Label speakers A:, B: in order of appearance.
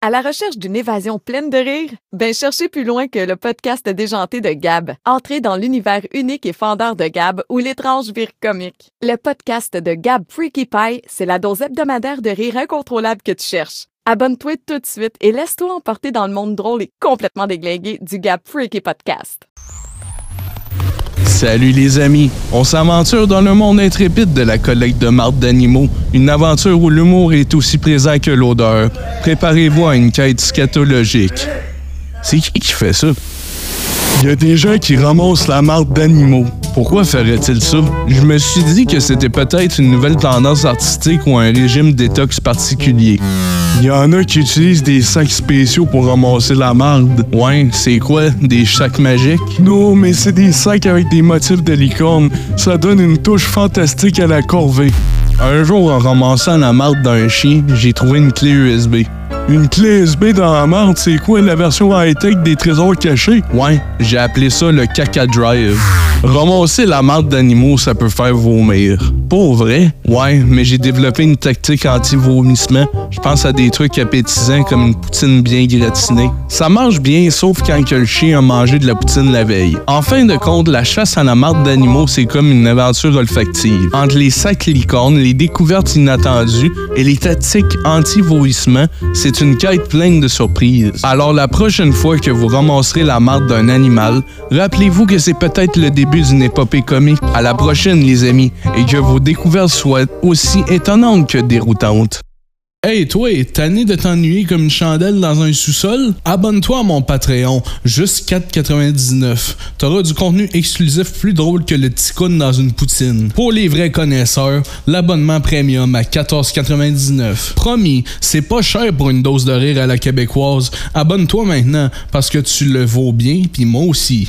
A: À la recherche d'une évasion pleine de rire? Ben cherchez plus loin que le podcast déjanté de Gab. Entrez dans l'univers unique et fendeur de Gab où l'étrange vire comique. Le podcast de Gab Freaky Pie, c'est la dose hebdomadaire de rire incontrôlable que tu cherches. Abonne-toi tout de suite et laisse-toi emporter dans le monde drôle et complètement déglingué du Gab Freaky Podcast.
B: Salut les amis, on s'aventure dans le monde intrépide de la collecte de marde d'animaux, une aventure où l'humour est aussi présent que l'odeur. Préparez-vous à une quête scatologique. C'est qui qui fait ça? Il y a des gens qui ramassent la marde d'animaux. Pourquoi ferait-il ça? Je me suis dit que c'était peut-être une nouvelle tendance artistique ou un régime détox particulier. Il y en a qui utilisent des sacs spéciaux pour ramasser la marde. Ouais, c'est quoi? Des sacs magiques? Non, mais c'est des sacs avec des motifs de licorne. Ça donne une touche fantastique à la corvée. Un jour, en ramassant la marde d'un chien, j'ai trouvé une clé USB. Une clé USB dans la marde, c'est quoi la version high-tech des trésors cachés? Ouais, j'ai appelé ça le caca drive. Ramasser la marde d'animaux, ça peut faire vomir. Pour vrai? Ouais, mais j'ai développé une tactique anti-vomissement. Je pense à des trucs appétissants comme une poutine bien gratinée. Ça marche bien, sauf quand que le chien a mangé de la poutine la veille. En fin de compte, la chasse à la marde d'animaux, c'est comme une aventure olfactive. Entre les sacs licornes, les découvertes inattendues et les tactiques anti-vomissement, c'est une quête pleine de surprises. Alors la prochaine fois que vous ramasserez la marde d'un animal, rappelez-vous que c'est peut-être le début d'une épopée comique. À la prochaine, les amis, et que vos découvertes soient aussi étonnantes que déroutantes. Hey toi, tanné de t'ennuyer comme une chandelle dans un sous-sol? Abonne-toi à mon Patreon, juste 4,99. T'auras du contenu exclusif plus drôle que le ticoun dans une poutine. Pour les vrais connaisseurs, l'abonnement premium à 14,99. Promis, c'est pas cher pour une dose de rire à la québécoise. Abonne-toi maintenant, parce que tu le vaux bien, puis moi aussi.